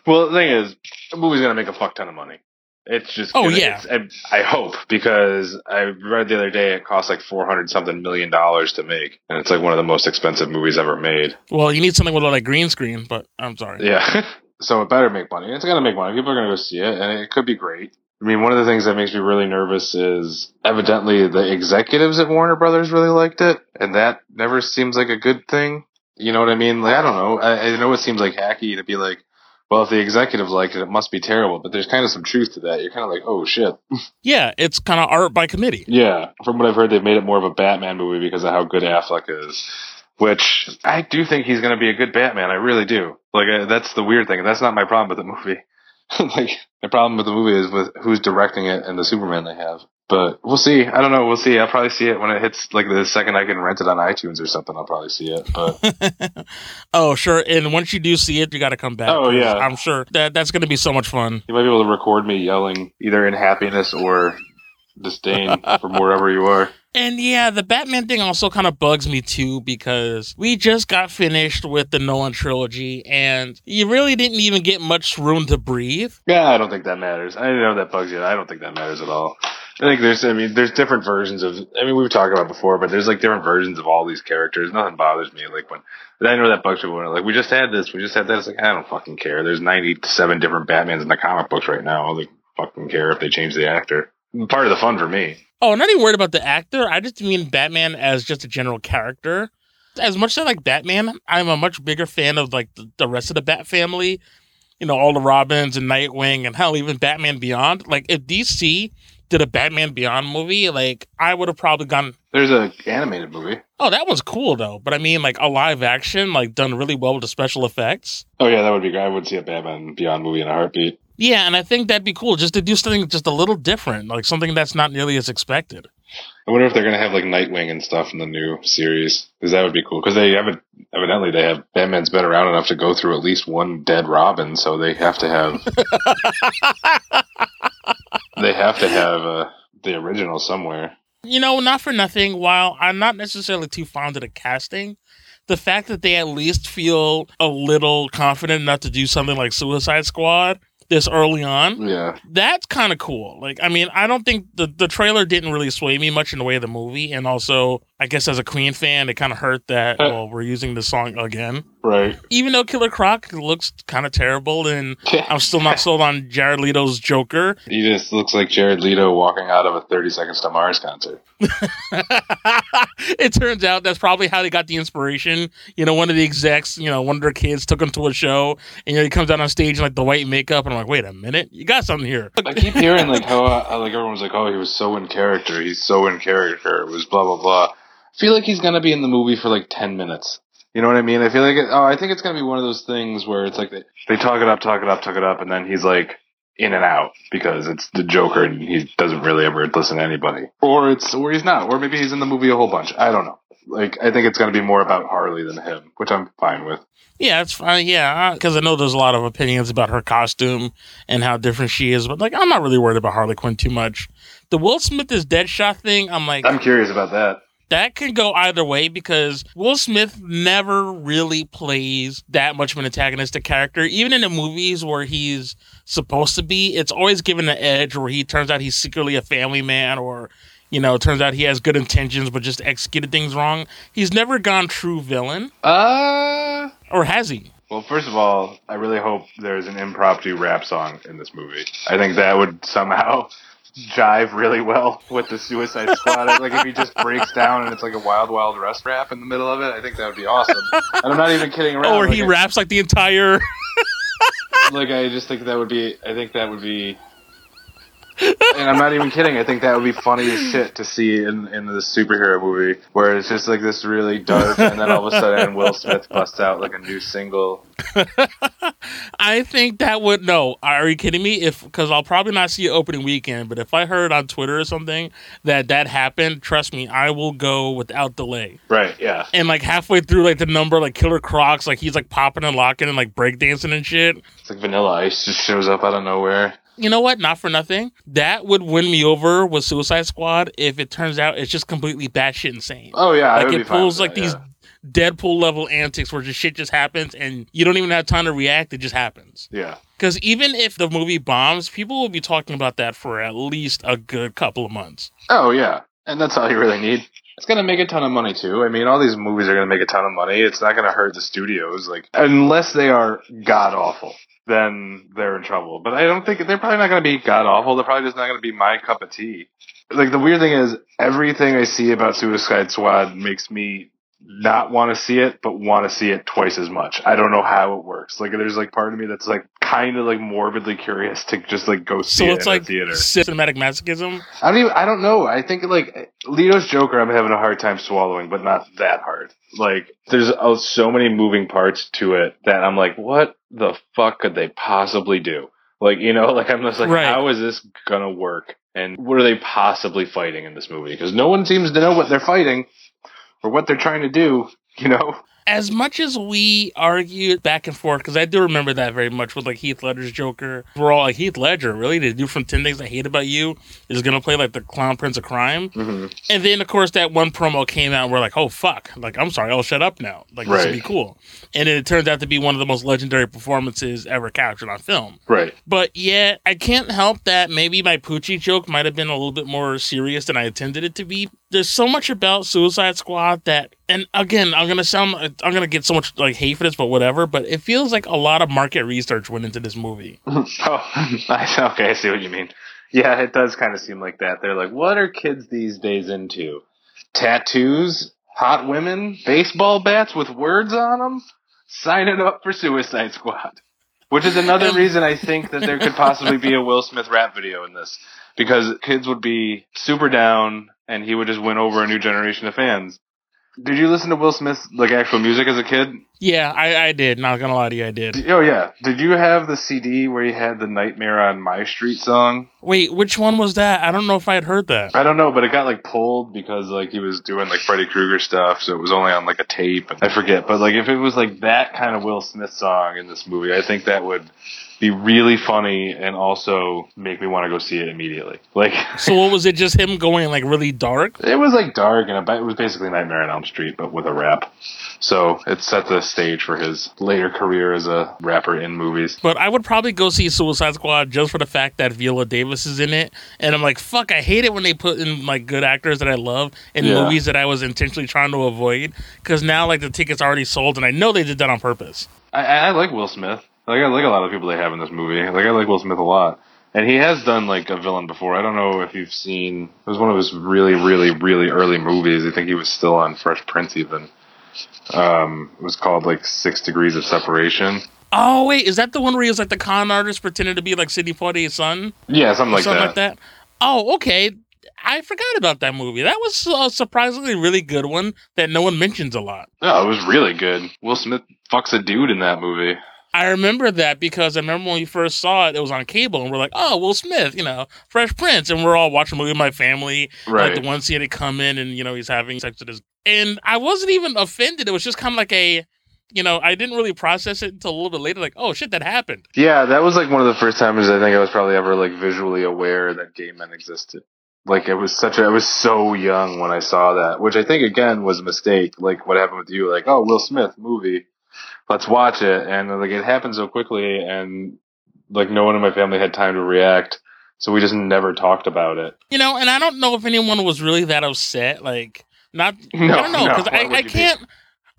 Well, the thing is, the movie's gonna make a fuck ton of money. It's just. Oh, gonna- yeah. it's- I, I hope because I read the other day it costs like four hundred something million dollars to make, and it's like one of the most expensive movies ever made. Well, you need something with a like green screen, but I'm sorry. Yeah. <laughs> so it better make money. It's gonna make money. People are gonna go see it, and it could be great. I mean, one of the things that makes me really nervous is evidently the executives at Warner Brothers really liked it, and that never seems like a good thing. You know what I mean? Like, I don't know. I, I know it seems like hacky to be like, well, if the executives liked it, it must be terrible. But there's kind of some truth to that. You're kind of like, oh shit. <laughs> Yeah, it's kind of art by committee. Yeah. From what I've heard, they've made it more of a Batman movie because of how good Affleck is. Which I do think he's going to be a good Batman. I really do. Like that's the weird thing. That's not my problem with the movie. <laughs> like my problem with the movie is with who's directing it and the Superman they have. But we'll see. I don't know. We'll see. I'll probably see it when it hits like the second I can rent it on iTunes or something. I'll probably see it. But <laughs> oh, sure. And once you do see it, you got to come back. Oh yeah. I'm sure that that's going to be so much fun. you might be able to record me yelling either in happiness or disdain <laughs> from wherever you are. And yeah, the Batman thing also kind of bugs me too because we just got finished with the Nolan trilogy and you really didn't even get much room to breathe. Yeah, I don't think that matters. I know that bugs you. I don't think that matters at all. I think there's, I mean, there's different versions of, I mean, we've talked about before, but there's like different versions of all these characters. Nothing bothers me. Like when, I know that bugs people like, we just had this, we just had that. It's like, I don't fucking care. There's 97 different Batmans in the comic books right now. I don't fucking care if they change the actor. Part of the fun for me. Oh, I'm not even worried about the actor. I just mean Batman as just a general character. As much as I like Batman, I'm a much bigger fan of like the, the rest of the Bat family. You know, all the Robins and Nightwing and hell, even Batman Beyond. Like, if DC did a Batman Beyond movie, like I would have probably gone. There's a animated movie. Oh, that was cool though. But I mean, like a live action, like done really well with the special effects. Oh yeah, that would be great. I would see a Batman Beyond movie in a heartbeat. Yeah, and I think that'd be cool just to do something just a little different, like something that's not nearly as expected. I wonder if they're gonna have like Nightwing and stuff in the new series because that would be cool. Because they haven't evidently they have Batman's been around enough to go through at least one dead Robin, so they have to have <laughs> they have to have uh, the original somewhere. You know, not for nothing. While I'm not necessarily too fond of the casting, the fact that they at least feel a little confident enough to do something like Suicide Squad this early on. Yeah, That's kind of cool. Like, I mean, I don't think the, the trailer didn't really sway me much in the way of the movie. And also, I guess as a Queen fan, it kind of hurt that, uh, well, we're using the song again. right. Even though Killer Croc looks kind of terrible and <laughs> I'm still not sold on Jared Leto's Joker. He just looks like Jared Leto walking out of a Thirty Seconds to Mars concert. <laughs> it turns out that's probably how they got the inspiration. You know, one of the execs, you know, one of their kids took him to a show, and you know, he comes out on stage in like the white makeup, and I'm like, wait a minute, you got something here. I keep hearing like how, how like everyone's like, oh, he was so in character. He's so in character. It was blah blah blah. I feel like he's gonna be in the movie for like ten minutes. You know what I mean? I feel like it, oh, I think it's gonna be one of those things where it's like they, they talk it up, talk it up, talk it up, and then he's like in and out because it's the Joker and he doesn't really ever listen to anybody, or it's or he's not, or maybe he's in the movie a whole bunch. I don't know. Like I think it's gonna be more about Harley than him, which I'm fine with. Yeah, it's fine. Yeah, because I know there's a lot of opinions about her costume and how different she is, but like, I'm not really worried about Harley Quinn too much. The Will Smith is Deadshot thing, I'm like, I'm curious about that. That can go either way because Will Smith never really plays that much of an antagonistic character. Even in the movies where he's supposed to be, it's always given an edge where he turns out he's secretly a family man or, you know, turns out he has good intentions but just executed things wrong. He's never gone true villain, Uh or has he? Well, first of all, I really hope there's an impromptu rap song in this movie. I think that would somehow jive really well with the Suicide Squad. like if he just breaks down and it's like a Wild Wild West rap in the middle of it, I think that would be awesome. and I'm not even kidding around. Or like, he I, raps like the entire. <laughs> like I just think that would be. I think that would be. And I'm not even kidding. I think that would be funny as shit to see in in the superhero movie, where it's just like this really dark, and then all of a sudden Will Smith busts out like a new single. <laughs> I think that would no. Are you kidding me? If because I'll probably not see it opening weekend, but if I heard on Twitter or something that that happened, trust me, I will go without delay. Right? Yeah. And like halfway through, like the number, like Killer Crocs, like he's like popping and locking and like breakdancing and shit. It's like Vanilla Ice just shows up out of nowhere. You know what? Not for nothing. That would win me over with Suicide Squad if it turns out it's just completely batshit insane. Oh yeah, like it pulls like that, these yeah. Deadpool level antics where just shit just happens and you don't even have time to react. It just happens. Yeah. Because even if the movie bombs, people will be talking about that for at least a good couple of months. Oh yeah, and that's all you really need. It's gonna make a ton of money too. I mean, all these movies are gonna make a ton of money. It's not gonna hurt the studios, like unless they are god awful, then they're in trouble. But I don't think they're probably not gonna be god awful. They're probably just not gonna be my cup of tea. Like the weird thing is, everything I see about Suicide Squad makes me not want to see it, but want to see it twice as much. I don't know how it works. Like there's like part of me that's like kind of like morbidly curious to just like go see So it it's in like theater. cinematic masochism. I don't even. I don't know. I think like Leto's Joker, I'm having a hard time swallowing, but not that hard. Like there's uh, so many moving parts to it that I'm like, what the fuck could they possibly do? Like you know, <laughs> like I'm just like, Right. how is this gonna work? And what are they possibly fighting in this movie? Because no one seems to know what they're fighting or what they're trying to do. You know? As much as we argued back and forth, because I do remember that very much with like Heath Ledger's Joker. We're all like, Heath Ledger, really? To do from 10 Things I Hate About You is going to play like the Clown Prince of Crime? Mm-hmm. And then, of course, that one promo came out and we're like, oh, fuck. Like, I'm sorry, I'll shut up now. Like, this would be cool. And then it turns out to be one of the most legendary performances ever captured on film. Right. But yeah, I can't help that maybe my Poochie joke might have been a little bit more serious than I intended it to be. There's so much about Suicide Squad that, and again, I'm gonna sound, I'm gonna get so much like hate for this, but whatever. But it feels like a lot of market research went into this movie. <laughs> oh, <laughs> I, okay. I see what you mean. Yeah, it does kind of seem like that. They're like, what are kids these days into? Tattoos, hot women, baseball bats with words on them, signing up for Suicide Squad. Which is another <laughs> reason I think that there could possibly be a Will Smith rap video in this. Because kids would be super down and he would just win over a new generation of fans. Did you listen to Will Smith's like actual music as a kid? Yeah, I, I did. Not gonna lie to you, I did. Oh yeah. Did you have the CD where he had the Nightmare on My Street song? Wait, which one was that? I don't know if I had heard that. I don't know, but it got like pulled because like he was doing like Freddy Krueger stuff, so it was only on like a tape. I forget, but like if it was like that kind of Will Smith song in this movie, I think that would be really funny and also make me want to go see it immediately. Like <laughs> So what was it? Just him going like really dark? it was like dark and it was basically Nightmare on Elm Street, but with a rap. So it set the stage for his later career as a rapper in movies. But I would probably go see Suicide Squad just for the fact that Viola Davis is in it, and I'm like, fuck, I hate it when they put in like good actors that I love in Yeah. movies that I was intentionally trying to avoid. Because now like the tickets are already sold, and I know they did that on purpose. I, I like Will Smith. Like I like a lot of people they have in this movie. Like I like Will Smith a lot, and he has done like a villain before. I don't know if you've seen. It was one of his really, really, really early movies. I think he was still on Fresh Prince even. Um, it was called like Six Degrees of Separation. Oh wait, is that the one where he was like the con artist pretending to be like Sidney Poitier's son, Yeah, something like something that. like that? Oh, okay. I forgot about that movie. That was a surprisingly really good one that no one mentions a lot. No, it was really good. Will Smith fucks a dude in that movie. I remember that because I remember when we first saw it, it was on cable, and we're like, "Oh, Will Smith, you know, Fresh Prince," and we're all watching the movie with my family, Right. like the one seeing it come in, and you know, he's having sex with his, and I wasn't even offended. It was just kind of like a, you know, I didn't really process it until a little bit later, like, "Oh shit, that happened." Yeah, that was like one of the first times I think I was probably ever like visually aware that gay men existed. Like it was such a I was so young when I saw that, which I think again was a mistake. Like what happened with you, like oh Will Smith movie, let's watch it, and like it happened so quickly, and like no one in my family had time to react, so we just never talked about it. You know, and I don't know if anyone was really that upset. Like, not No, I don't know because why I, I can't.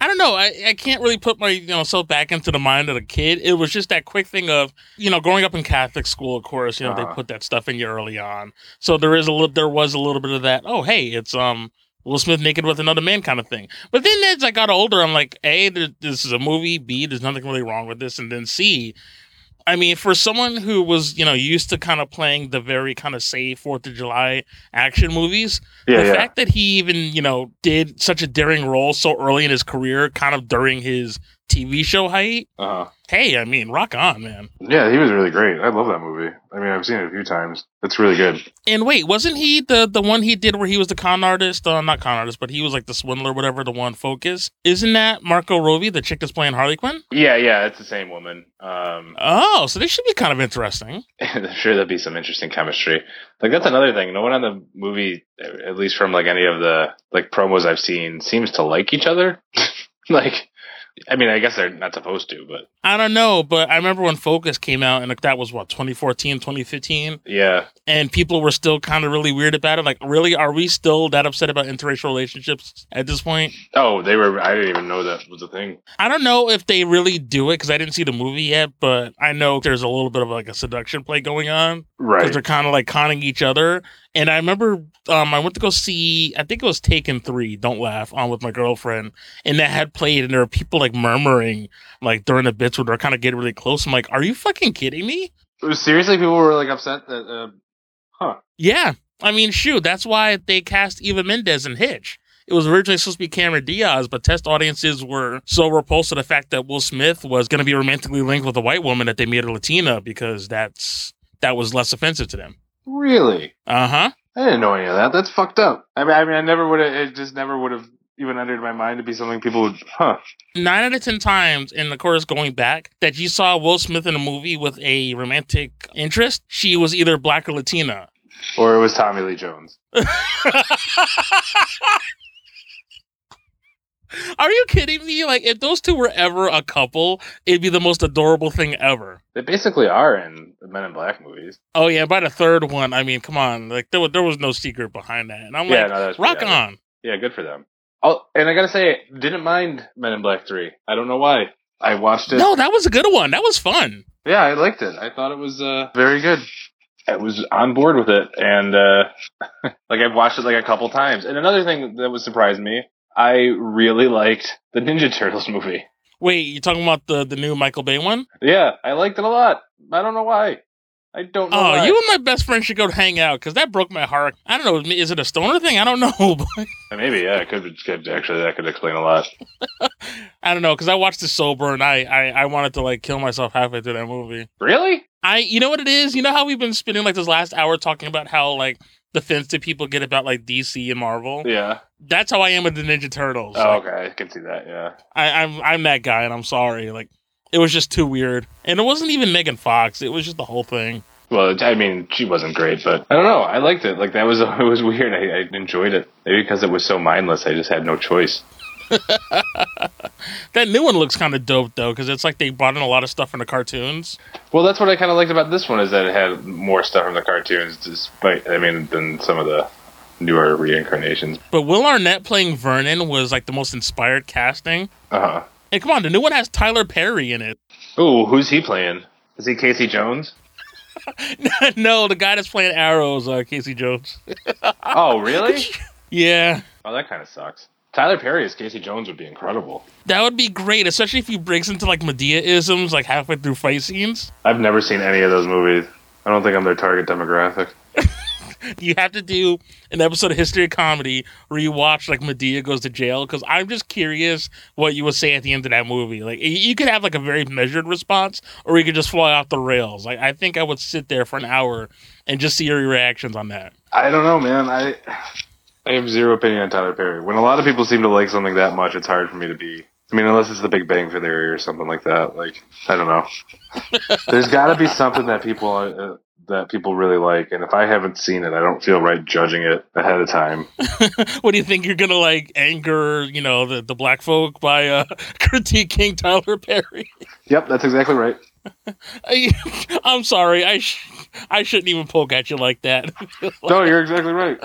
I don't know. I, I can't really put my you know self back into the mind of a kid. It was just that quick thing of you know growing up in Catholic school. Of course, you know they Uh-huh. put that stuff in you early on. So there is a little. There was a little bit of that. Oh, hey, it's um Will Smith naked with another man kind of thing. But then as I got older, I'm like, a there- this is a movie. B there's nothing really wrong with this. And then C. I mean, for someone who was, you know, used to kind of playing the very kind of safe Fourth of July action movies, Yeah, the yeah. fact that he even you know did such a daring role so early in his career kind of during his tv show height uh hey i mean rock on man Yeah, he was really great. I love that movie. I mean, I've seen it a few times. It's really good. and wait wasn't he the the one he did where he was the con artist uh, not con artist but he was like the swindler whatever the one focus isn't that Margot Robbie, the chick that's playing harley quinn Yeah, yeah, it's the same woman. Um, oh so this should be kind of interesting <laughs> I'm sure there'll be some interesting chemistry. Like that's another thing. No one on the movie, at least from like any of the like promos I've seen, seems to like each other. <laughs> like, I mean, I guess they're not supposed to, but i don't know but i remember when focus came out and like, that was what 2014 2015 yeah, and people were still kind of really weird about it. Like, really, are we still that upset about interracial relationships at this point? Oh, they were. I didn't even know that was a thing. I don't know if they really do it because I didn't see the movie yet, but I know there's a little bit of like a seduction play going on right? because they're kind of like conning each other. And I remember um, I went to go see, I think it was Taken 3, Don't Laugh, on with my girlfriend, and that had played, and there were people like murmuring like during the bits where they're kind of getting really close. I'm like, are you fucking kidding me? Seriously, people were like upset that. Uh, huh. Yeah. I mean, shoot, that's why they cast Eva Mendes in Hitch. It was originally supposed to be Cameron Diaz, but test audiences were so repulsed to the fact that Will Smith was going to be romantically linked with a white woman that they made her Latina because that's that was less offensive to them. Really? Uh huh. I didn't know any of that. That's fucked up. I mean, I mean, I never would have. It just never would have even entered my mind to be something people would. Huh. Nine out of ten times, in the course, going back, that you saw Will Smith in a movie with a romantic interest, she was either black or Latina. Or it was Tommy Lee Jones. <laughs> <laughs> Are you kidding me? Like, if those two were ever a couple, it'd be the most adorable thing ever. They basically are in the Men in Black movies. Oh yeah, by the third one, I mean, come on, like there was there was no secret behind that, and I'm yeah, like, no, rock yeah, on. Yeah, good for them. Oh, and I gotta say, didn't mind Men in Black Three. I don't know why. I watched it. No, that was a good one. That was fun. Yeah, I liked it. I thought it was uh, very good. I was on board with it, and uh, <laughs> like I've watched it like a couple times. And another thing that was surprised me I really liked the Ninja Turtles movie. Wait, you talking about the the new Michael Bay one? Yeah, I liked it a lot. I don't know why. I don't know. Oh, why. you and my best friend should go hang out because that broke my heart. I don't know. Is it a stoner thing? I don't <laughs> know. Maybe, yeah, it could, actually that could explain a lot. <laughs> I don't know because I watched it sober and I, I I wanted to like kill myself halfway through that movie. Really? I you know what it is? You know how we've been spending like this last hour talking about how like defensive people get about like DC and Marvel. Yeah. That's how I am with the Ninja Turtles. Oh, Like, okay, I can see that. Yeah. I, I'm I'm that guy and I'm sorry. Like it was just too weird. And it wasn't even Megan Fox. It was just the whole thing. Well, I mean, she wasn't great, but I don't know. I liked it. Like that was <laughs> it was weird. I, I enjoyed it. Maybe because it was so mindless, I just had no choice. <laughs> That new one looks kind of dope though because it's like they brought in a lot of stuff from the cartoons. Well, that's what I kind of liked about this one is that it had more stuff from the cartoons, despite I mean, than some of the newer reincarnations. But Will Arnett playing Vernon was like the most inspired casting. Uh huh. And come on, the new one has Tyler Perry in it. Ooh, who's he playing? Is he Casey Jones? <laughs> no, the guy that's playing Arrows, uh, Casey Jones. <laughs> Oh, really? <laughs> Yeah, oh, that kind of sucks. Tyler Perry as Casey Jones would be incredible. that would be great, especially if he breaks into like Madea isms like halfway through fight scenes. I've never seen any of those movies. I don't think I'm their target demographic. <laughs> You have to do an episode of History of Comedy where you watch like Madea goes to jail because I'm just curious what you would say at the end of that movie. Like you- could have like a very measured response, or you could just fly off the rails. Like I think I would sit there for an hour and just see your reactions on that. I don't know, man. I I have zero opinion on Tyler Perry. When a lot of people seem to like something that much, it's hard for me to be. I mean, unless it's The Big Bang Theory or something like that. Like, I don't know. <laughs> There's got to be something that people uh, that people really like, and if I haven't seen it, I don't feel right judging it ahead of time. <laughs> what do you think you're gonna like anger, you know, the, the black folk by uh, <laughs> critiquing Tyler Perry? Yep, that's exactly right. <laughs> I, I'm sorry, I sh- I shouldn't even poke at you like that. No, you're exactly right.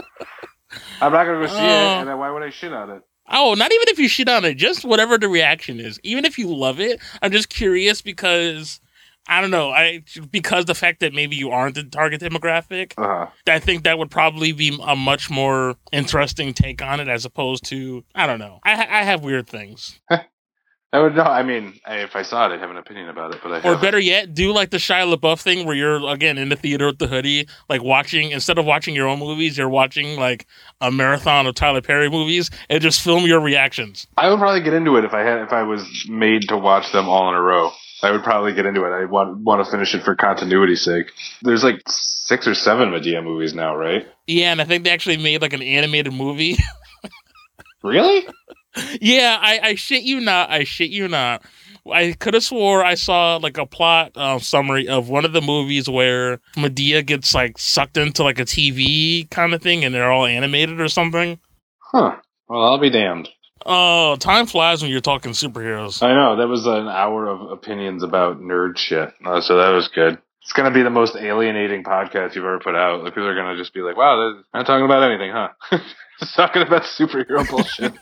I'm not gonna go see Oh. it, and then why would I shit on it? Oh, not even if you shit on it, just whatever the reaction is. Even if you love it, I'm just curious because I don't know. I because the fact that maybe you aren't the target demographic, Uh huh. I think that would probably be a much more interesting take on it as opposed to I don't know. I I have weird things. <laughs> I would know. I mean, I, if I saw it, I'd have an opinion about it. But I Or haven't. better yet, do like the Shia LaBeouf thing where you're again in the theater with the hoodie, like watching instead of watching your own movies, you're watching like a marathon of Tyler Perry movies and just film your reactions. I would probably get into it if I had if I was made to watch them all in a row. I would probably get into it. I want want to finish it for continuity's sake. There's like six or seven Madea movies now, right? Yeah, and I think they actually made like an animated movie. <laughs> Really? yeah, I, I shit you not. I shit you not. I could have swore I saw like a plot uh, summary of one of the movies where Madea gets like sucked into like a TV kind of thing, and they're all animated or something. Huh. Well, I'll be damned. Oh, time flies when you're talking superheroes. I know that was an hour of opinions about nerd shit, uh, so that was good. It's gonna be the most alienating podcast you've ever put out. Like people are gonna just be like, "Wow, they're not talking about anything, huh? <laughs> just talking about superhero bullshit."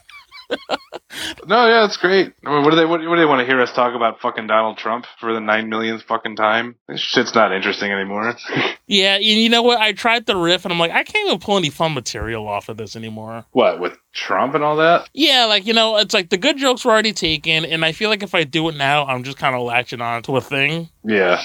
No, yeah, it's great. I mean, what do they what, what do they want to hear us talk about? Fucking Donald Trump for the nine millionth fucking time? This shit's not interesting anymore. <laughs> Yeah, and you know what? I tried the riff, and I'm like, I can't even pull any fun material off of this anymore. what with Trump and all that? Yeah, like you know, it's like the good jokes were already taken, and I feel like if I do it now, I'm just kind of latching on to a thing. Yeah,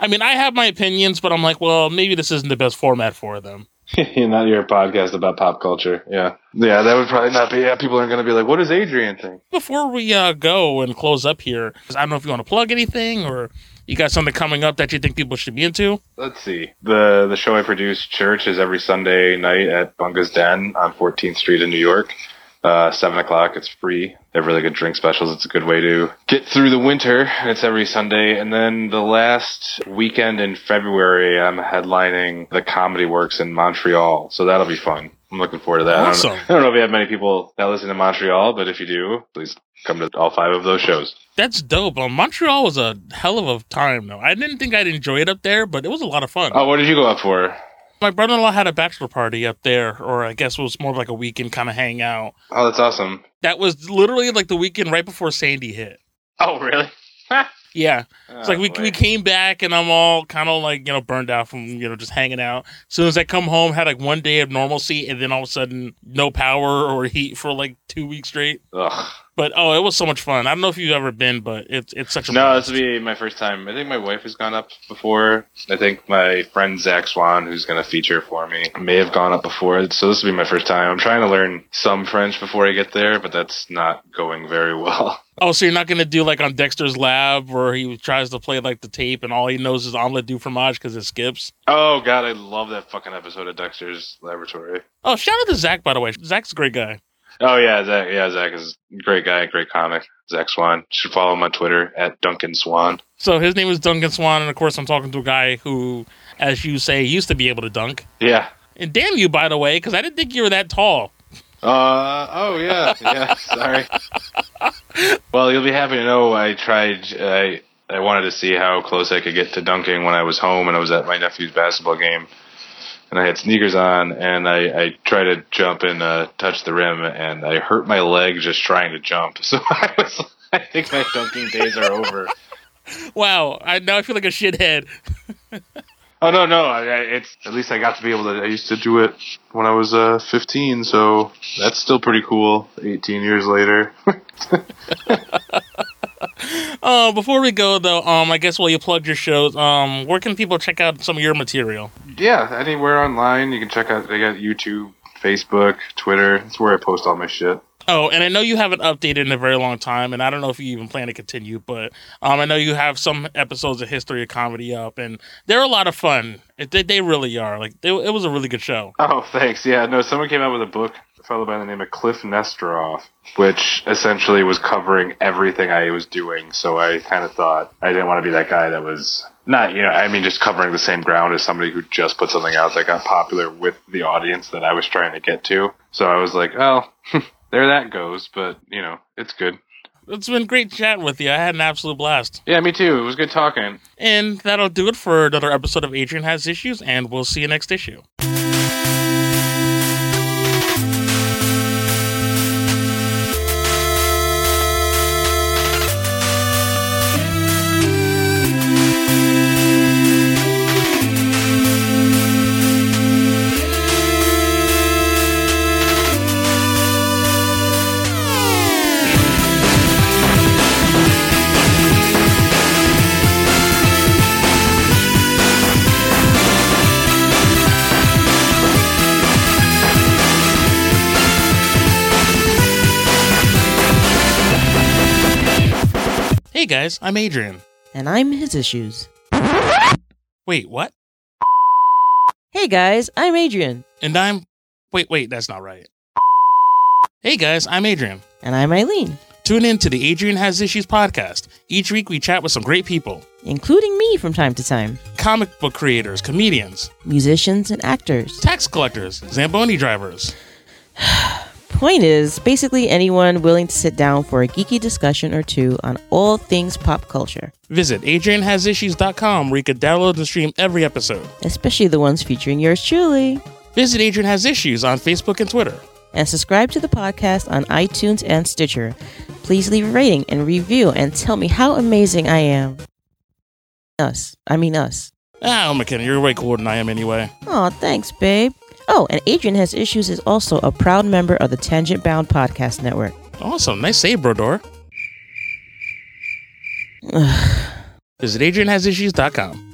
I mean, I have my opinions, but I'm like, well, maybe this isn't the best format for them. <laughs> not your podcast about pop culture. Yeah, yeah, that would probably not be. Yeah, people are gonna be like, "What does Adrian think?" Before we uh, go and close up here, 'cause I don't know if you want to plug anything or you got something coming up that you think people should be into. Let's see. The the show I produce, Church, is every Sunday night at Bunga's Den on 14th Street in New York. Uh, seven o'clock. It's free. They have really good drink specials. It's a good way to get through the winter. It's every Sunday. And then the last weekend in February, I'm headlining the Comedy Works in Montreal. So that'll be fun. I'm looking forward to that. I, don't Awesome. know, I don't know if you have many people that listen to Montreal, but if you do, please come to all five of those shows. That's dope. Um, Montreal was a hell of a time, though. I didn't think I'd enjoy it up there, but it was a lot of fun. Oh, what did you go up for? My brother-in-law had a bachelor party up there, or I guess it was more like a weekend kind of hangout. Oh, that's awesome. That was literally like the weekend right before Sandy hit. Oh, really? <laughs> Yeah, it's like oh, we Oh, we came back and I'm all kind of like you know burned out from you know just hanging out. As soon as I come home, had like one day of normalcy, and then all of a sudden no power or heat for like two weeks straight. Ugh. But oh, it was so much fun. I don't know if you've ever been, but it's it's such a No, this will be my first time. I think my wife has gone up before. I think my friend Zach Swan, who's going to feature for me, may have gone up before. So this will be my first time. I'm trying to learn some French before I get there, but that's not going very well. <laughs> Oh, so you're not gonna do like on Dexter's Lab where he tries to play like the tape and all he knows is omelette du fromage because it skips. Oh God, I love that fucking episode of Dexter's Laboratory. Oh, shout out to Zach by the way. Zach's a great guy. Oh yeah, Zach. Yeah, Zach is a great guy, great comic. Zach Swan. You should follow him on Twitter at Duncan Swan. So his name is Duncan Swan, and of course I'm talking to a guy who, as you say, used to be able to dunk. Yeah. And damn you, by the way, because I didn't think you were that tall. Uh oh yeah yeah <laughs> sorry. well, you'll be happy to know I tried. I I wanted to see how close I could get to dunking when I was home and I was at my nephew's basketball game, and I had sneakers on and I I tried to jump and uh, touch the rim and I hurt my leg just trying to jump. <laughs> So I was I think my dunking days are over. <laughs> Wow, I now I feel like a shithead. Oh no no! I, I, it's at least I got to be able to. I used to do it when I was uh, 15, so that's still pretty cool. 18 years later. <laughs> <laughs> Uh, before we go though, um, I guess while you plug your shows, um, where can people check out some of your material? yeah, anywhere online you can check out. I got YouTube, Facebook, Twitter. It's where I post all my shit. Oh, and I know you haven't updated in a very long time, and I don't know if you even plan to continue, but um, I know you have some episodes of History of Comedy up, and they're a lot of fun. It, they, they really are. Like, they, it was a really good show. Oh, thanks. Yeah, no, someone came out with a book, a fellow by the name of Kliph Nesteroff, which essentially was covering everything I was doing. So I kind of thought I didn't want to be that guy that was not, you know, I mean, just covering the same ground as somebody who just put something out that got popular with the audience that I was trying to get to. So I was like, well, <laughs> there that goes, but, you know, it's good. It's been great chatting with you. I had an absolute blast. Yeah, me too. It was good talking. And that'll do it for another episode of Adrian Has Issues, and we'll see you next issue. Guys, I'm Adrian. And I'm his issues. Wait, what? Hey guys, I'm Adrian. And I'm. Wait, wait, that's not right. Hey guys, I'm Adrian. And I'm Eileen, Tune in to the Adrian Has Issues podcast. Each week we chat with some great people including me from time to time, comic book creators, comedians, musicians and actors. tax collectors, Zamboni drivers. <sighs> <sighs> <sighs> Point is, basically anyone willing to sit down for a geeky discussion or two on all things pop culture, Visit AdrianHasIssues.com where you can download and stream every episode. especially the ones featuring yours truly. Visit Adrian Has Issues on Facebook and Twitter. And subscribe to the podcast on iTunes and Stitcher. Please leave a rating and review and tell me how amazing I am. Us. I mean us. Ah, oh, McKenna, you're way cooler than I am anyway. Oh, thanks, babe. Oh, and Adrian Has Issues is also a proud member of the Tangent Bound Podcast Network. Awesome. Nice save, Brodor. <sighs> Visit AdrianHasIssues.com.